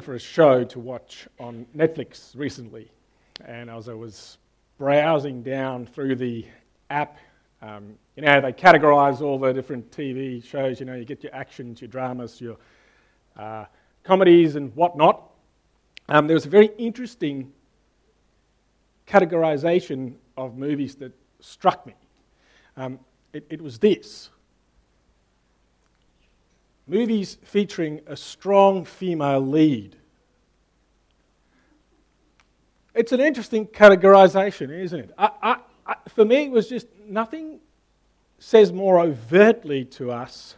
for a show to watch on Netflix recently, and as I was browsing down through the app, um, you know they categorize all the different TV shows. You know, you get your actions, your dramas, your uh, comedies, and whatnot. Um, there was a very interesting categorization of movies that struck me. Um, it, it was this movies featuring a strong female lead. It's an interesting categorization, isn't it? I, I, I, for me, it was just nothing says more overtly to us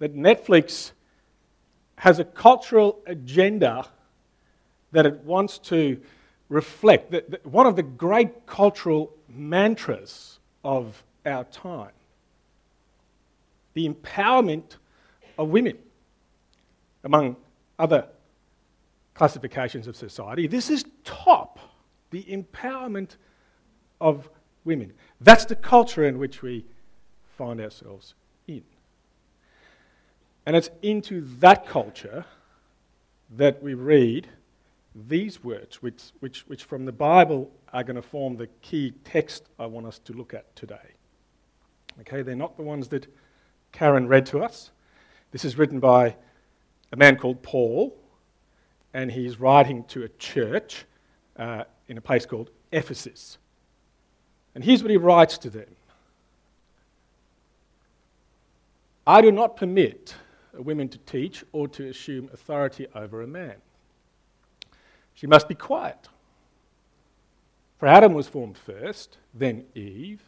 that Netflix has a cultural agenda that it wants to reflect. That, one of the great cultural mantras of our time the empowerment of women, among other classifications of society. This is top, the empowerment of women. That's the culture in which we find ourselves in. And it's into that culture that we read these words, which, which, which from the Bible are going to form the key text I want us to look at today. Okay, they're not the ones that Karen read to us. This is written by a man called Paul, and he's writing to a church uh, in a place called Ephesus. And here's what he writes to them I do not permit a women to teach or to assume authority over a man. She must be quiet. For Adam was formed first, then Eve,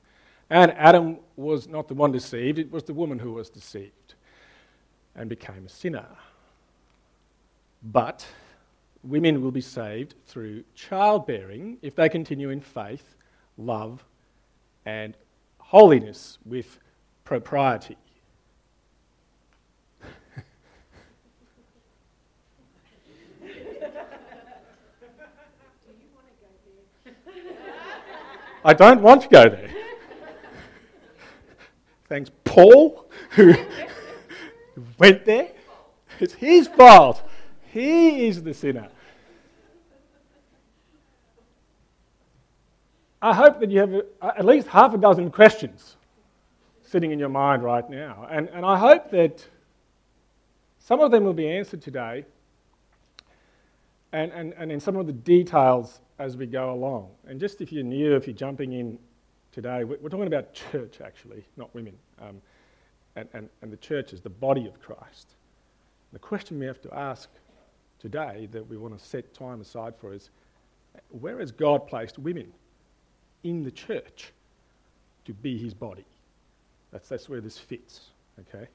and Adam was not the one deceived, it was the woman who was deceived and became a sinner. But women will be saved through childbearing if they continue in faith, love, and holiness with propriety. I don't want to go there thanks Paul, who went there. It's his fault. He is the sinner. I hope that you have at least half a dozen questions sitting in your mind right now. And, and I hope that some of them will be answered today and, and, and in some of the details as we go along. And just if you're new, if you're jumping in today. We're talking about church, actually, not women. Um, and, and, and the church is the body of Christ. The question we have to ask today that we want to set time aside for is where has God placed women in the church to be his body? That's, that's where this fits, okay?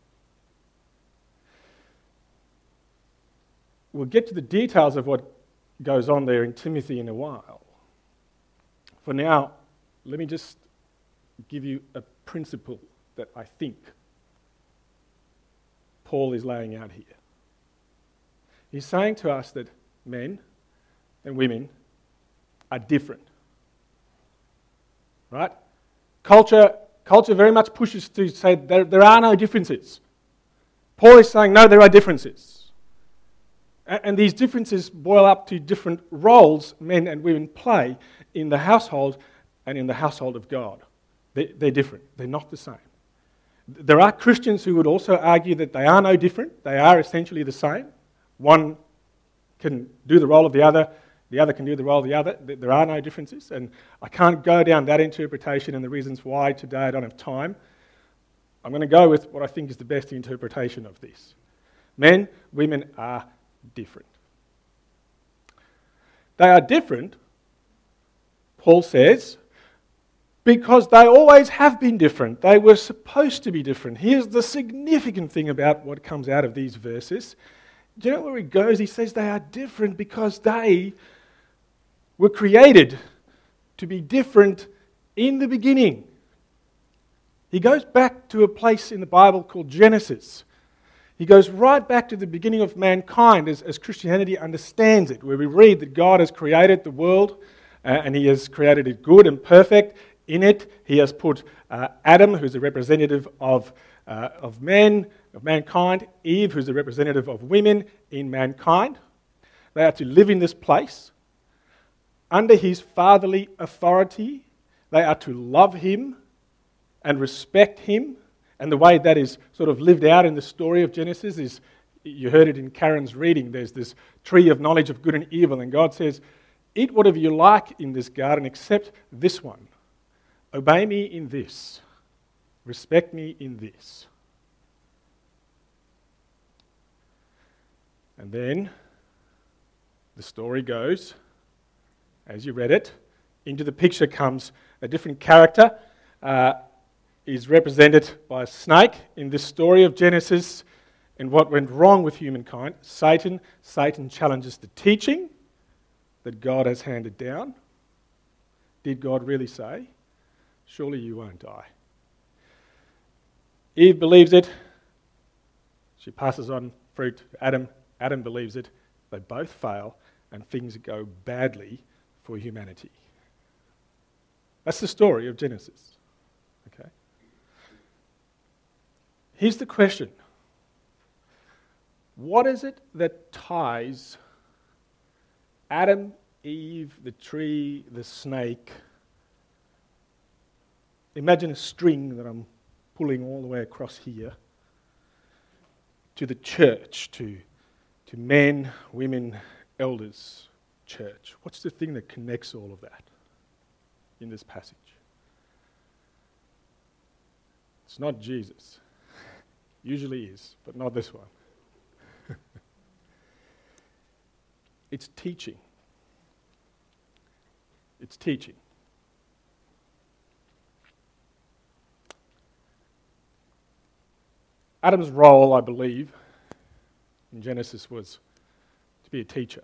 We'll get to the details of what goes on there in Timothy in a while. For now, let me just give you a principle that I think Paul is laying out here. He's saying to us that men and women are different. Right? Culture, culture very much pushes to say there, there are no differences. Paul is saying, no, there are differences. And, and these differences boil up to different roles men and women play in the household and in the household of God. They, they're different, they're not the same. There are Christians who would also argue that they are no different, they are essentially the same. One can do the role of the other, the other can do the role of the other. There are no differences, and I can't go down that interpretation and the reasons why today I don't have time. I'm going to go with what I think is the best interpretation of this. Men, women are different. They are different, Paul says, because they always have been different. They were supposed to be different. Here's the significant thing about what comes out of these verses. Do you know where he goes? He says they are different because they were created to be different in the beginning. He goes back to a place in the Bible called Genesis. He goes right back to the beginning of mankind as, as Christianity understands it, where we read that God has created the world uh, and He has created it good and perfect. In it, he has put uh, Adam, who's a representative of uh, of men, of mankind, Eve, who's the representative of women in mankind. They are to live in this place under his fatherly authority. They are to love him and respect him. And the way that is sort of lived out in the story of Genesis is you heard it in Karen's reading. There's this tree of knowledge of good and evil, and God says, Eat whatever you like in this garden except this one. Obey me in this. Respect me in this. And then the story goes, as you read it, into the picture comes a different character. Uh, is represented by a snake in this story of Genesis and what went wrong with humankind. Satan. Satan challenges the teaching that God has handed down. Did God really say, Surely you won't die? Eve believes it. She passes on fruit to Adam. Adam believes it. They both fail, and things go badly for humanity. That's the story of Genesis. Okay? Here's the question What is it that ties Adam, Eve, the tree, the snake? Imagine a string that I'm pulling all the way across here to the church, to, to men, women, elders, church. What's the thing that connects all of that in this passage? It's not Jesus. Usually is, but not this one. it's teaching. It's teaching. Adam's role, I believe, in Genesis was to be a teacher.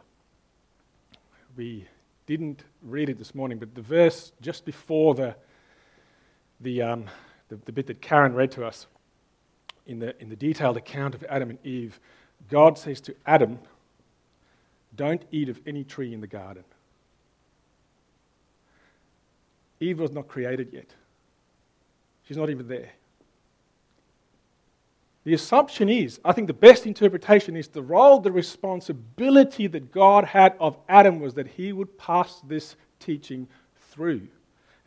We didn't read it this morning, but the verse just before the, the, um, the, the bit that Karen read to us in the, in the detailed account of Adam and Eve, God says to Adam, Don't eat of any tree in the garden. Eve was not created yet, she's not even there. The assumption is, I think the best interpretation is the role, the responsibility that God had of Adam was that he would pass this teaching through.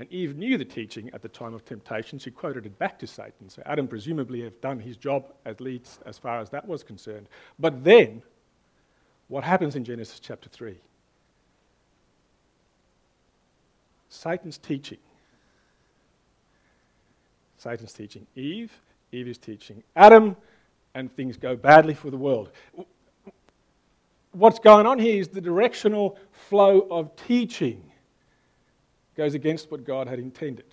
And Eve knew the teaching at the time of temptation. She quoted it back to Satan. So Adam presumably had done his job at least as far as that was concerned. But then, what happens in Genesis chapter 3? Satan's teaching. Satan's teaching Eve, Eve is teaching Adam, and things go badly for the world. What's going on here is the directional flow of teaching goes against what God had intended.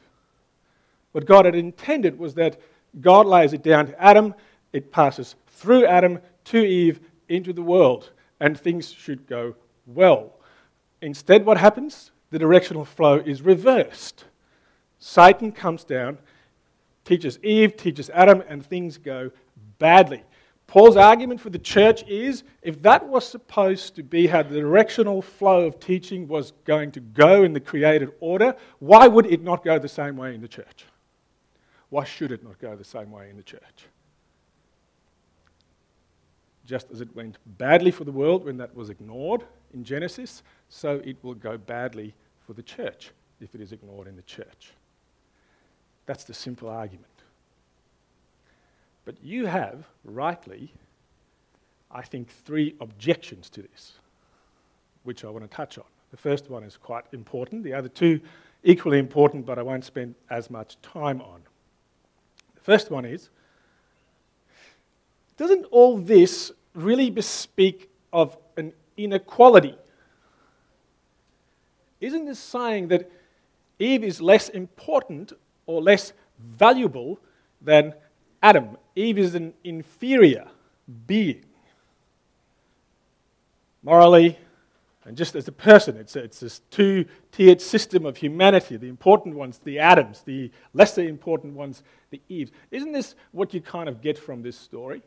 What God had intended was that God lays it down to Adam, it passes through Adam to Eve into the world, and things should go well. Instead, what happens? The directional flow is reversed. Satan comes down, teaches Eve, teaches Adam, and things go badly. Paul's argument for the church is if that was supposed to be how the directional flow of teaching was going to go in the created order, why would it not go the same way in the church? Why should it not go the same way in the church? Just as it went badly for the world when that was ignored in Genesis, so it will go badly for the church if it is ignored in the church. That's the simple argument. But you have, rightly, I think, three objections to this, which I want to touch on. The first one is quite important, the other two, equally important, but I won't spend as much time on. The first one is doesn't all this really bespeak of an inequality? Isn't this saying that Eve is less important or less valuable than Adam. Eve is an inferior being. Morally, and just as a person, it's, it's this two tiered system of humanity the important ones, the Adams, the lesser important ones, the Eves. Isn't this what you kind of get from this story?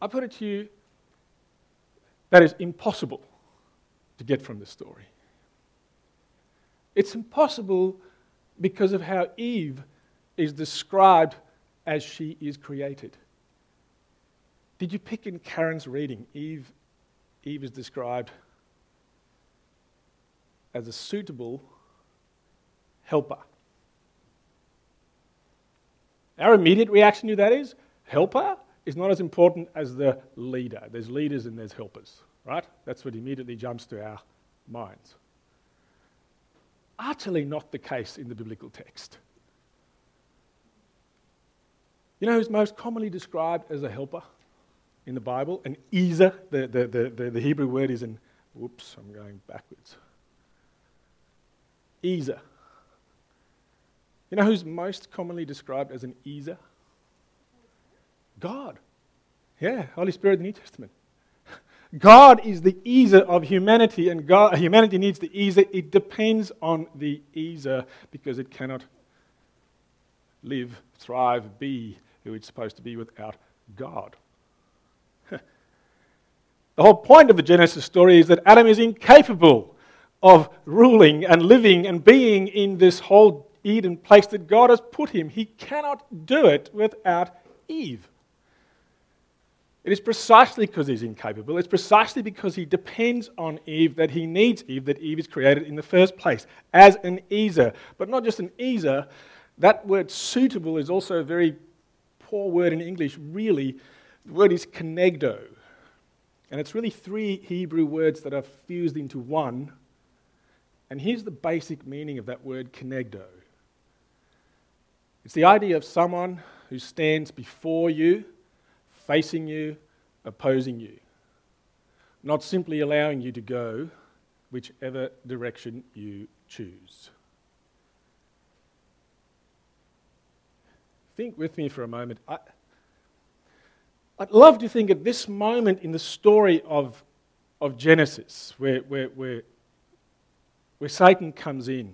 I put it to you that is impossible to get from this story. It's impossible because of how Eve is described as she is created. Did you pick in Karen's reading? Eve, Eve is described as a suitable helper. Our immediate reaction to that is helper is not as important as the leader. There's leaders and there's helpers, right? That's what immediately jumps to our minds. Utterly not the case in the biblical text. You know who's most commonly described as a helper in the Bible? An ezer. The, the, the, the, Hebrew word is an, whoops, I'm going backwards. Ezer. You know who's most commonly described as an ezer? God. Yeah, Holy Spirit in the New Testament. God is the ezer of humanity, and God, humanity needs the ezer. It depends on the ezer because it cannot live, thrive, be who it's supposed to be without God. the whole point of the Genesis story is that Adam is incapable of ruling and living and being in this whole Eden place that God has put him. He cannot do it without Eve. It is precisely because he's incapable, it's precisely because he depends on Eve that he needs Eve, that Eve is created in the first place as an Ezer. But not just an Ezer, that word suitable is also a very poor word in English, really. The word is kenegdo. And it's really three Hebrew words that are fused into one. And here's the basic meaning of that word kenegdo it's the idea of someone who stands before you, facing you, opposing you, not simply allowing you to go whichever direction you choose. Think with me for a moment. I, would love to think at this moment in the story of, of Genesis, where, where, where, where Satan comes in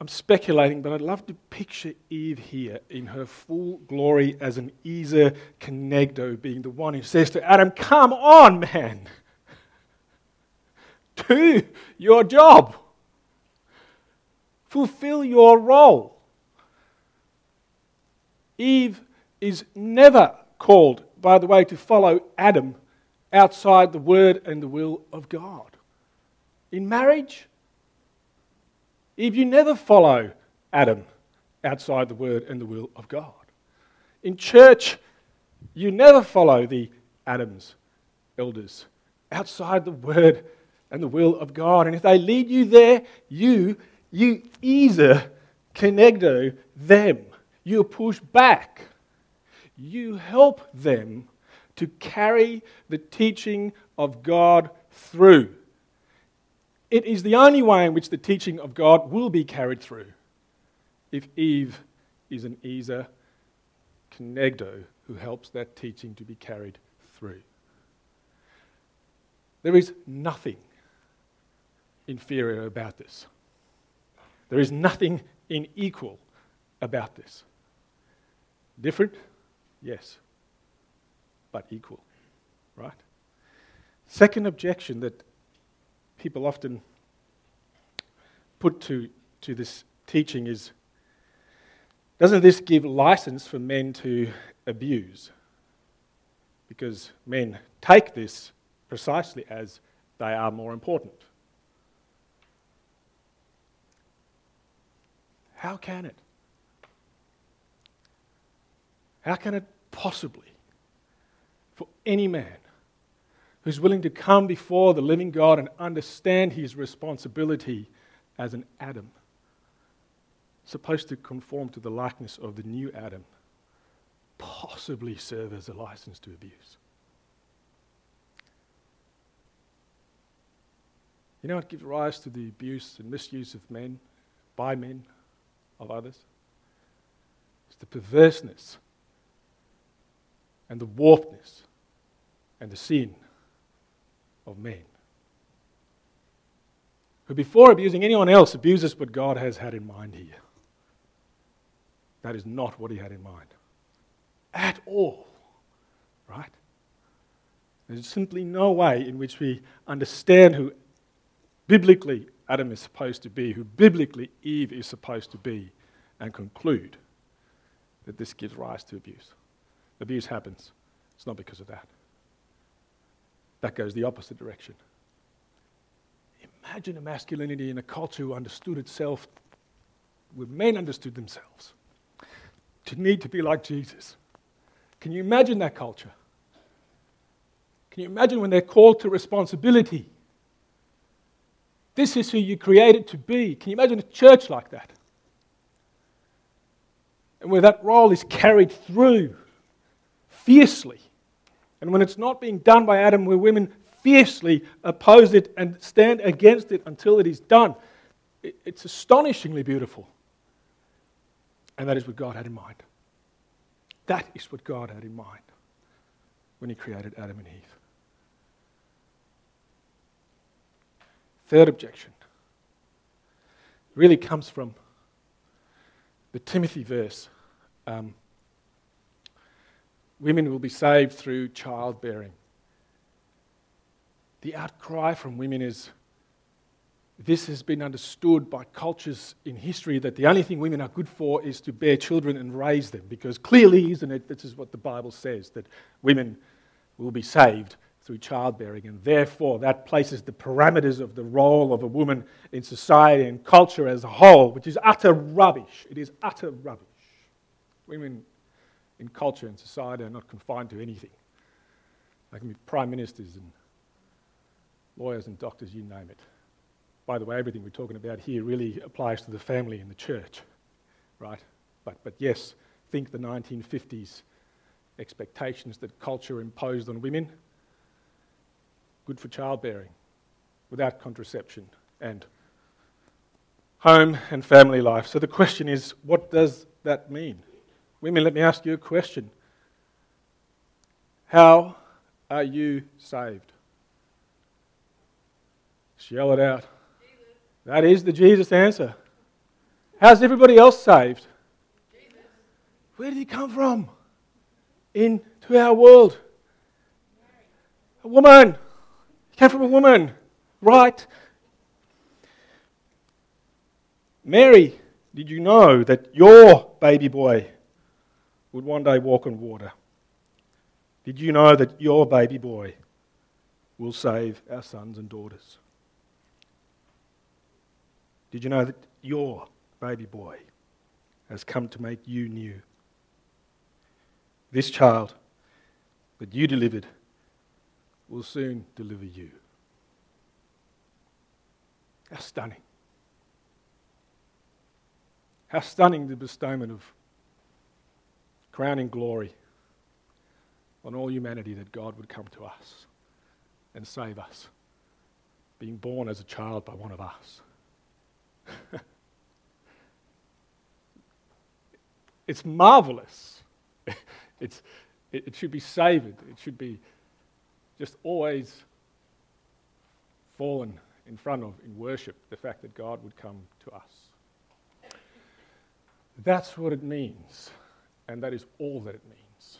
I'm speculating, but I'd love to picture Eve here in her full glory as an Ezer Kenegdo, being the one who says to Adam, Come on, man. Do your job. Fulfill your role. Eve is never called, by the way, to follow Adam outside the word and the will of God. In marriage, if you never follow Adam outside the word and the will of God. In church, you never follow the Adams, elders, outside the word and the will of God. And if they lead you there, you, you either kenegdo them. You push back. You help them to carry the teaching of God through. It is the only way in which the teaching of God will be carried through. If Eve is an Ezer Kenegdo who helps that teaching to be carried through. There is nothing inferior about this. There is nothing unequal about this. Different? Yes. But equal. Right? Second objection that people often put to, to this teaching is doesn't this give license for men to abuse? Because men take this precisely as they are more important. How can it? How can it possibly, for any man, who's willing to come before the living God and understand his responsibility as an Adam, supposed to conform to the likeness of the new Adam, possibly serve as a license to abuse. You know what gives rise to the abuse and misuse of men, by men, of others? It's the perverseness and the warpedness and the sin of men. Who, before abusing anyone else, abuses what God has had in mind here. That is not what he had in mind. At all. Right? There's simply no way in which we understand who, biblically, Adam is supposed to be, who biblically Eve is supposed to be, and conclude that this gives rise to abuse. Abuse happens. It's not because of that. That goes the opposite direction. Imagine a masculinity in a culture who understood itself, where men understood themselves, to need to be like Jesus. Can you imagine that culture? Can you imagine when they're called to responsibility? This is who you created to be. Can you imagine a church like that? And where that role is carried through fiercely. And when it's not being done by Adam, where women fiercely oppose it and stand against it until it is done, it's astonishingly beautiful. And that is what God had in mind. That is what God had in mind when He created Adam and Eve. Third objection really comes from the Timothy verse. Um, women will be saved through childbearing. The outcry from women is this has been understood by cultures in history that the only thing women are good for is to bear children and raise them, because clearly, isn't it, this is what the Bible says, that women will be saved through childbearing, and therefore that places the parameters of the role of a woman in society and culture as a whole, which is utter rubbish. It is utter rubbish. Women in culture and society are not confined to anything. They can be prime ministers and lawyers and doctors, you name it. By the way, everything we're talking about here really applies to the family and the church, right? But, but yes, think the 1950s expectations that culture imposed on women. Good for childbearing, without contraception, and home and family life. So the question is, what does that mean? Women, let me ask you a question. How are you saved? Yell it out. That is the Jesus answer. How's everybody else saved? Jesus. Where did he come from? Into our world. A woman. He came from a woman, right? Mary, did you know that your baby boy would one day walk on water? Did you know that your baby boy will save our sons and daughters? Did you know that your baby boy has come to make you new? This child that you delivered will soon deliver you. How stunning. How stunning the bestowment of crowning glory on all humanity that God would come to us and save us, being born as a child by one of us. it's marvelous. it's, it, it should be savored. It should be just always fallen in front of in worship the fact that God would come to us. That's what it means, and that is all that it means.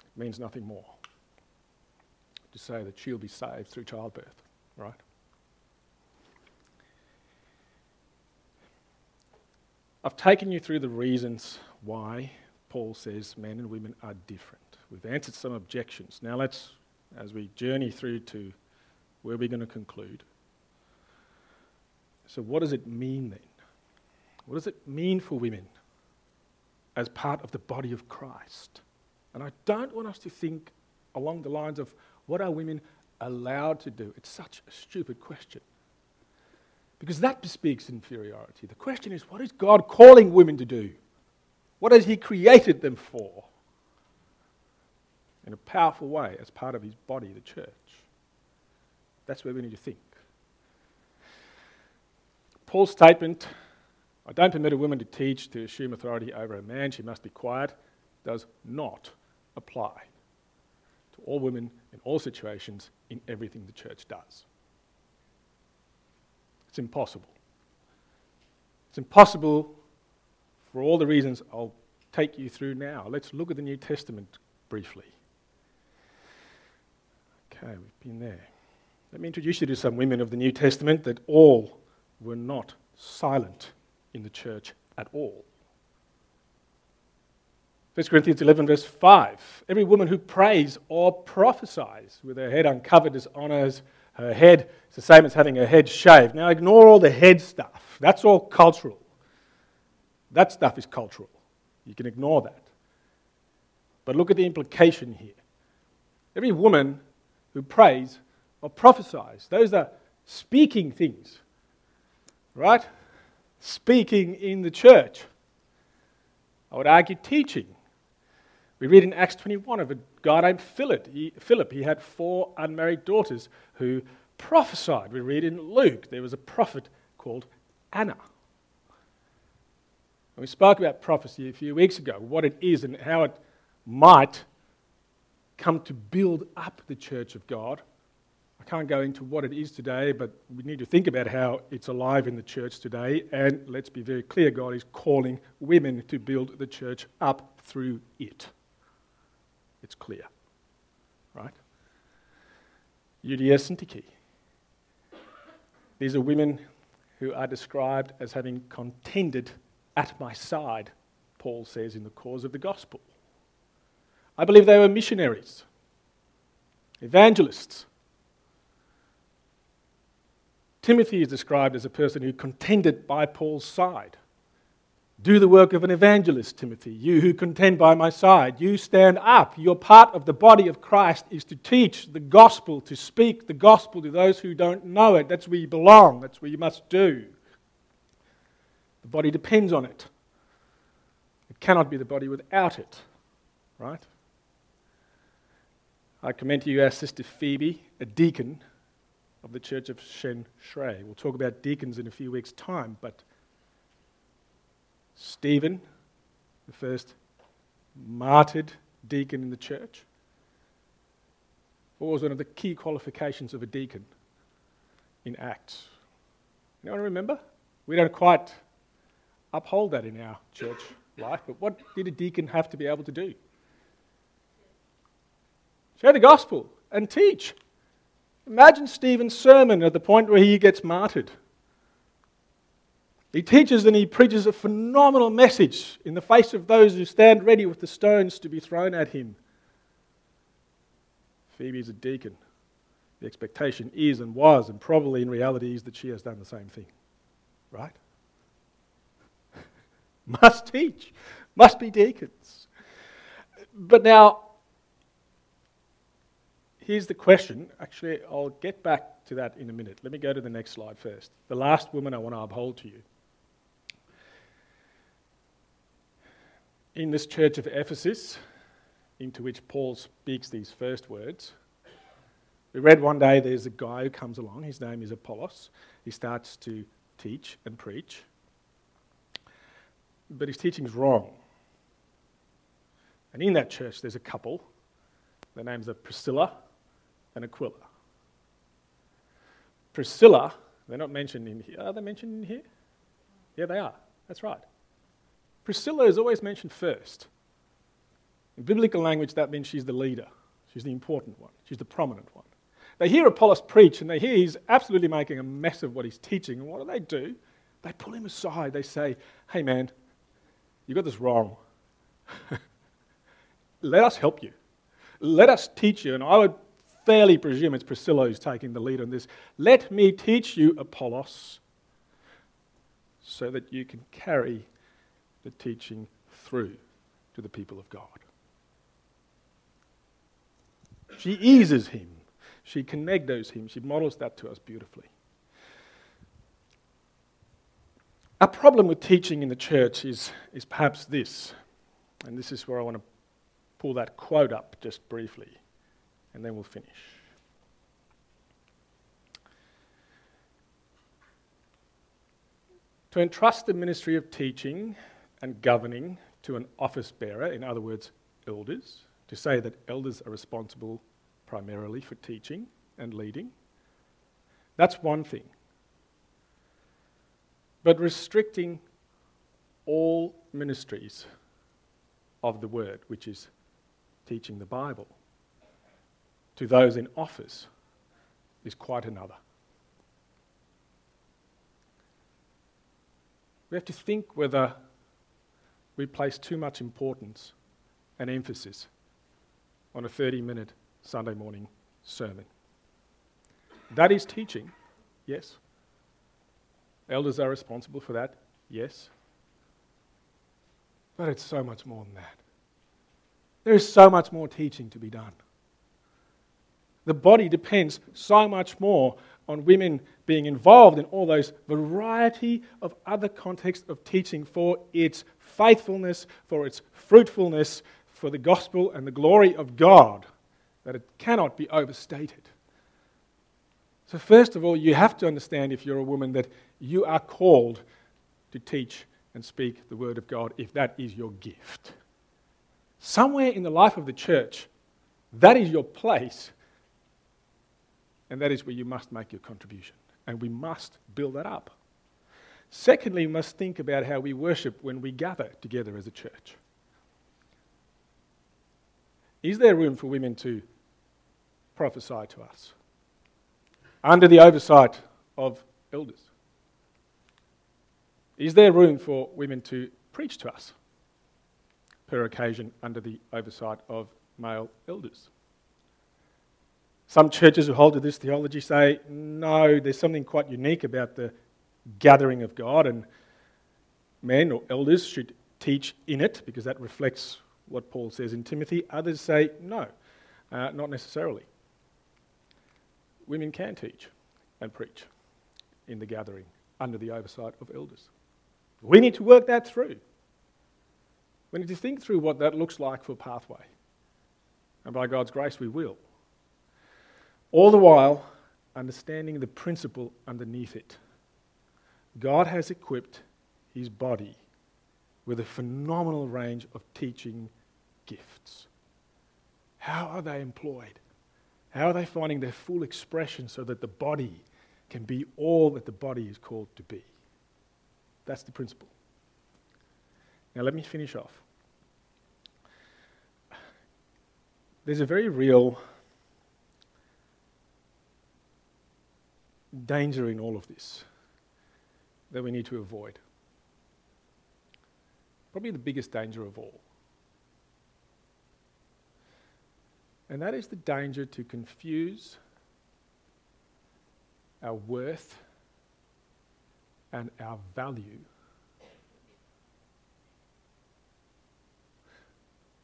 It means nothing more to say that she'll be saved through childbirth, right? I've taken you through the reasons why Paul says men and women are different. We've answered some objections. Now let's, as we journey through to where we're going to conclude. So, what does it mean then? What does it mean for women as part of the body of Christ? And I don't want us to think along the lines of what are women allowed to do? It's such a stupid question because that bespeaks inferiority. The question is, what is God calling women to do? What has He created them for? In a powerful way, as part of His body, the church. That's where we need to think. Paul's statement, I don't permit a woman to teach, to assume authority over a man, she must be quiet, does not apply to all women in all situations in everything the church does. It's impossible. It's impossible for all the reasons I'll take you through now. Let's look at the New Testament briefly. Okay, we've been there. Let me introduce you to some women of the New Testament that all were not silent in the church at all. 1 Corinthians 11, verse 5. Every woman who prays or prophesies with her head uncovered dishonors her head. It's the same as having her head shaved. Now, ignore all the head stuff. That's all cultural. That stuff is cultural. You can ignore that. But look at the implication here. Every woman who prays or prophesies, those are speaking things, right? Speaking in the church. I would argue teaching. We read in Acts 21 of a guy named Philip. He, Philip. he had four unmarried daughters who prophesied. We read in Luke there was a prophet called Anna. And we spoke about prophecy a few weeks ago, what it is and how it might come to build up the church of God. Can't go into what it is today, but we need to think about how it's alive in the church today. And let's be very clear God is calling women to build the church up through it. It's clear. Right? Euodia Syntyche. These are women who are described as having contended at my side, Paul says, in the cause of the gospel. I believe they were missionaries, evangelists. Timothy is described as a person who contended by Paul's side. Do the work of an evangelist, Timothy. You who contend by my side, you stand up. Your part of the body of Christ is to teach the gospel, to speak the gospel to those who don't know it. That's where you belong, that's where you must do. The body depends on it. It cannot be the body without it, right? I commend to you our sister Phoebe, a deacon of the Church of Shen Shrey. We'll talk about deacons in a few weeks' time, but Stephen, the first martyred deacon in the church, what was one of the key qualifications of a deacon in Acts? Anyone remember? We don't quite uphold that in our church life, but what did a deacon have to be able to do? Share the gospel and teach. Imagine Stephen's sermon at the point where he gets martyred. He teaches and he preaches a phenomenal message in the face of those who stand ready with the stones to be thrown at him. Phoebe is a deacon. The expectation is and was, and probably in reality is that she has done the same thing. Right? must teach, must be deacons. But now, here's the question. Actually, I'll get back to that in a minute. Let me go to the next slide first. The last woman I want to uphold to you in this church of Ephesus, into which Paul speaks these first words, we read one day there's a guy who comes along, his name is Apollos. He starts to teach and preach, but his teaching's wrong. And in that church, there's a couple. Their names are Priscilla and Aquila. Priscilla, they're not mentioned in here. Are they mentioned in here? Yeah, they are. That's right. Priscilla is always mentioned first. In biblical language, that means she's the leader. She's the important one. She's the prominent one. They hear Apollos preach and they hear he's absolutely making a mess of what he's teaching. And what do they do? They pull him aside. They say, Hey, man, you got this wrong. Let us help you. Let us teach you. And I would fairly presume it's Priscilla who's taking the lead on this. Let me teach you, Apollos, so that you can carry the teaching through to the people of God. She ezers him. She kenegdos him. She models that to us beautifully. Our problem with teaching in the church is, is perhaps this, and this is where I want to pull that quote up just briefly, and then we'll finish. To entrust the ministry of teaching and governing to an office bearer, in other words, elders, to say that elders are responsible primarily for teaching and leading. That's one thing. But restricting all ministries of the word, which is teaching the Bible, to those in office is quite another. we have to think whether we place too much importance and emphasis on a 30 minute Sunday morning sermon. That is teaching, yes. Elders are responsible for that, yes. But it's so much more than that. There is so much more teaching to be done. The body depends so much more on women being involved in all those variety of other contexts of teaching for its faithfulness, for its fruitfulness, for the gospel and the glory of God, that it cannot be overstated. So, first of all, you have to understand, if you're a woman, that you are called to teach and speak the word of God if that is your gift. Somewhere in the life of the church, that is your place, and that is where you must make your contribution. And we must build that up. Secondly, we must think about how we worship when we gather together as a church. Is there room for women to prophesy to us under the oversight of elders? Is there room for women to preach to us per occasion under the oversight of male elders? Some churches who hold to this theology say, no, there's something quite unique about the gathering of God, and men or elders should teach in it because that reflects what Paul says in Timothy. Others say, no, uh, not necessarily. Women can teach and preach in the gathering under the oversight of elders. We need to work that through. We need to think through what that looks like for Pathway. And by God's grace, we will. All the while, understanding the principle underneath it. God has equipped his body with a phenomenal range of teaching gifts. How are they employed? How are they finding their full expression so that the body can be all that the body is called to be? That's the principle. Now, let me finish off. There's a very real danger in all of this that we need to avoid. Probably the biggest danger of all. And that is the danger to confuse our worth and our value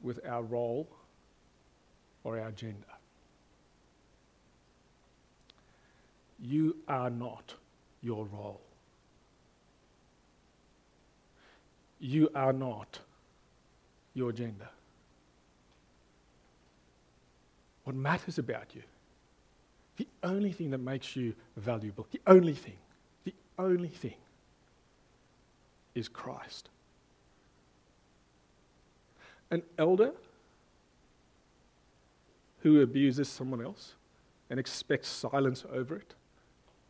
with our role or our gender. You are not your role. You are not your gender. What matters about you, the only thing that makes you valuable, the only thing, the only thing is Christ. An elder who abuses someone else and expects silence over it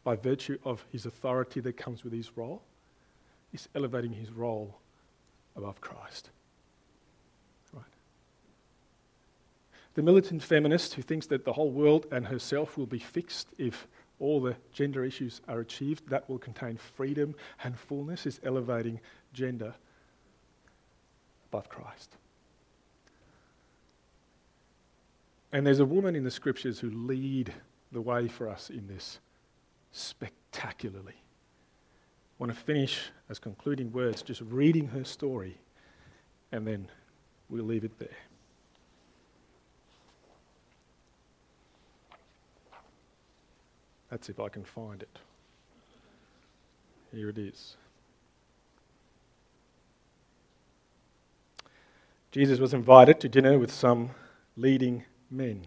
by virtue of his authority that comes with his role is elevating his role above Christ. Right? The militant feminist who thinks that the whole world and herself will be fixed if all the gender issues are achieved, that will contain freedom and fullness, is elevating gender above Christ. And there's a woman in the scriptures who lead the way for us in this spectacularly. I want to finish as concluding words just reading her story, and then we'll leave it there. That's if I can find it. Here it is. Jesus was invited to dinner with some leading men.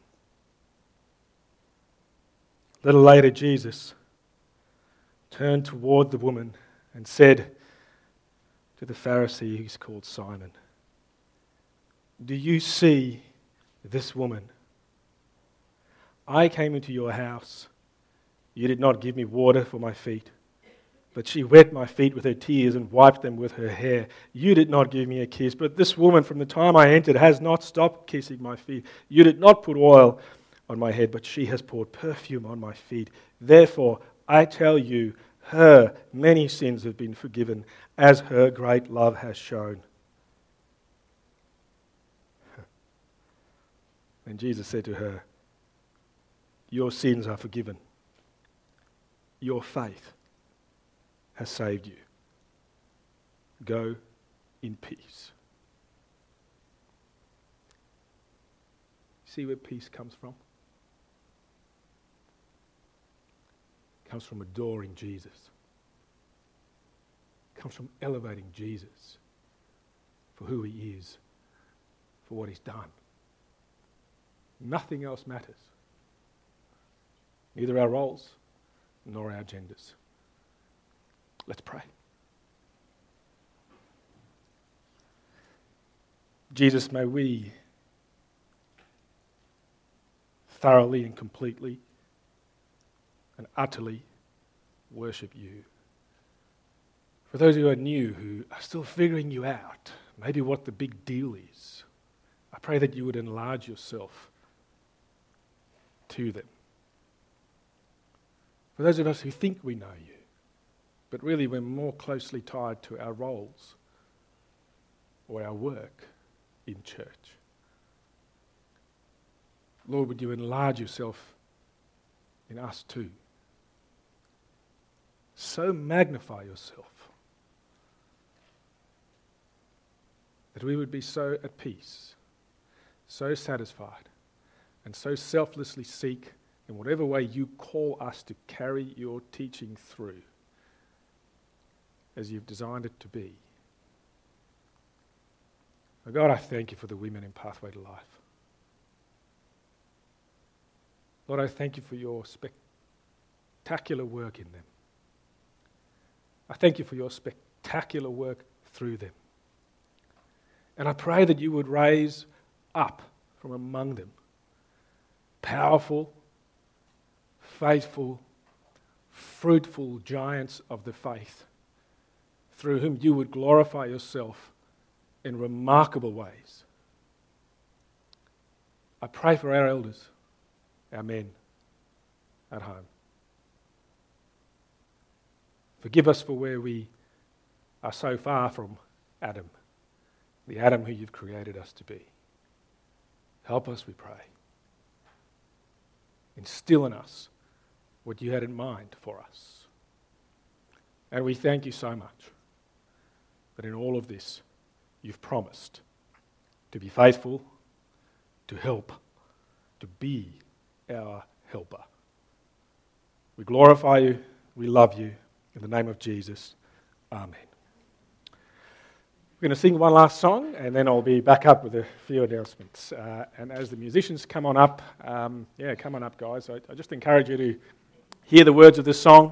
A little later, Jesus turned toward the woman and said to the Pharisee who's called Simon, Do you see this woman? I came into your house. You did not give me water for my feet, but she wet my feet with her tears and wiped them with her hair. You did not give me a kiss, but this woman from the time I entered has not stopped kissing my feet. You did not put oil on my head, but she has poured perfume on my feet. Therefore, I tell you, her many sins have been forgiven, as her great love has shown. And Jesus said to her, Your sins are forgiven. Your faith has saved you. Go in peace. See where peace comes from? Comes from adoring Jesus. Comes from elevating Jesus for who he is, for what he's done. Nothing else matters. Neither our roles nor our genders. Let's pray. Jesus, may we thoroughly and completely and utterly worship you. For those who are new, who are still figuring you out, maybe what the big deal is, I pray that you would enlarge yourself to them. For those of us who think we know you, but really we're more closely tied to our roles or our work in church. Lord, would you enlarge yourself in us too? So magnify yourself that we would be so at peace, so satisfied, and so selflessly seek in whatever way you call us to carry your teaching through as you've designed it to be. Oh God, I thank you for the women in Pathway to Life. Lord, I thank you for your spectacular work in them. I thank you for your spectacular work through them. And I pray that you would raise up from among them powerful, faithful, fruitful giants of the faith through whom you would glorify yourself in remarkable ways. I pray for our elders, our men at home. Forgive us for where we are so far from Adam, the Adam who you've created us to be. Help us, we pray. Instill in us what you had in mind for us. And we thank you so much that in all of this, you've promised to be faithful, to help, to be our helper. We glorify you, we love you. In the name of Jesus, Amen. We're going to sing one last song and then I'll be back up with a few announcements. Uh, and as the musicians come on up, um, yeah, come on up, guys. I, I just encourage you to hear the words of this song.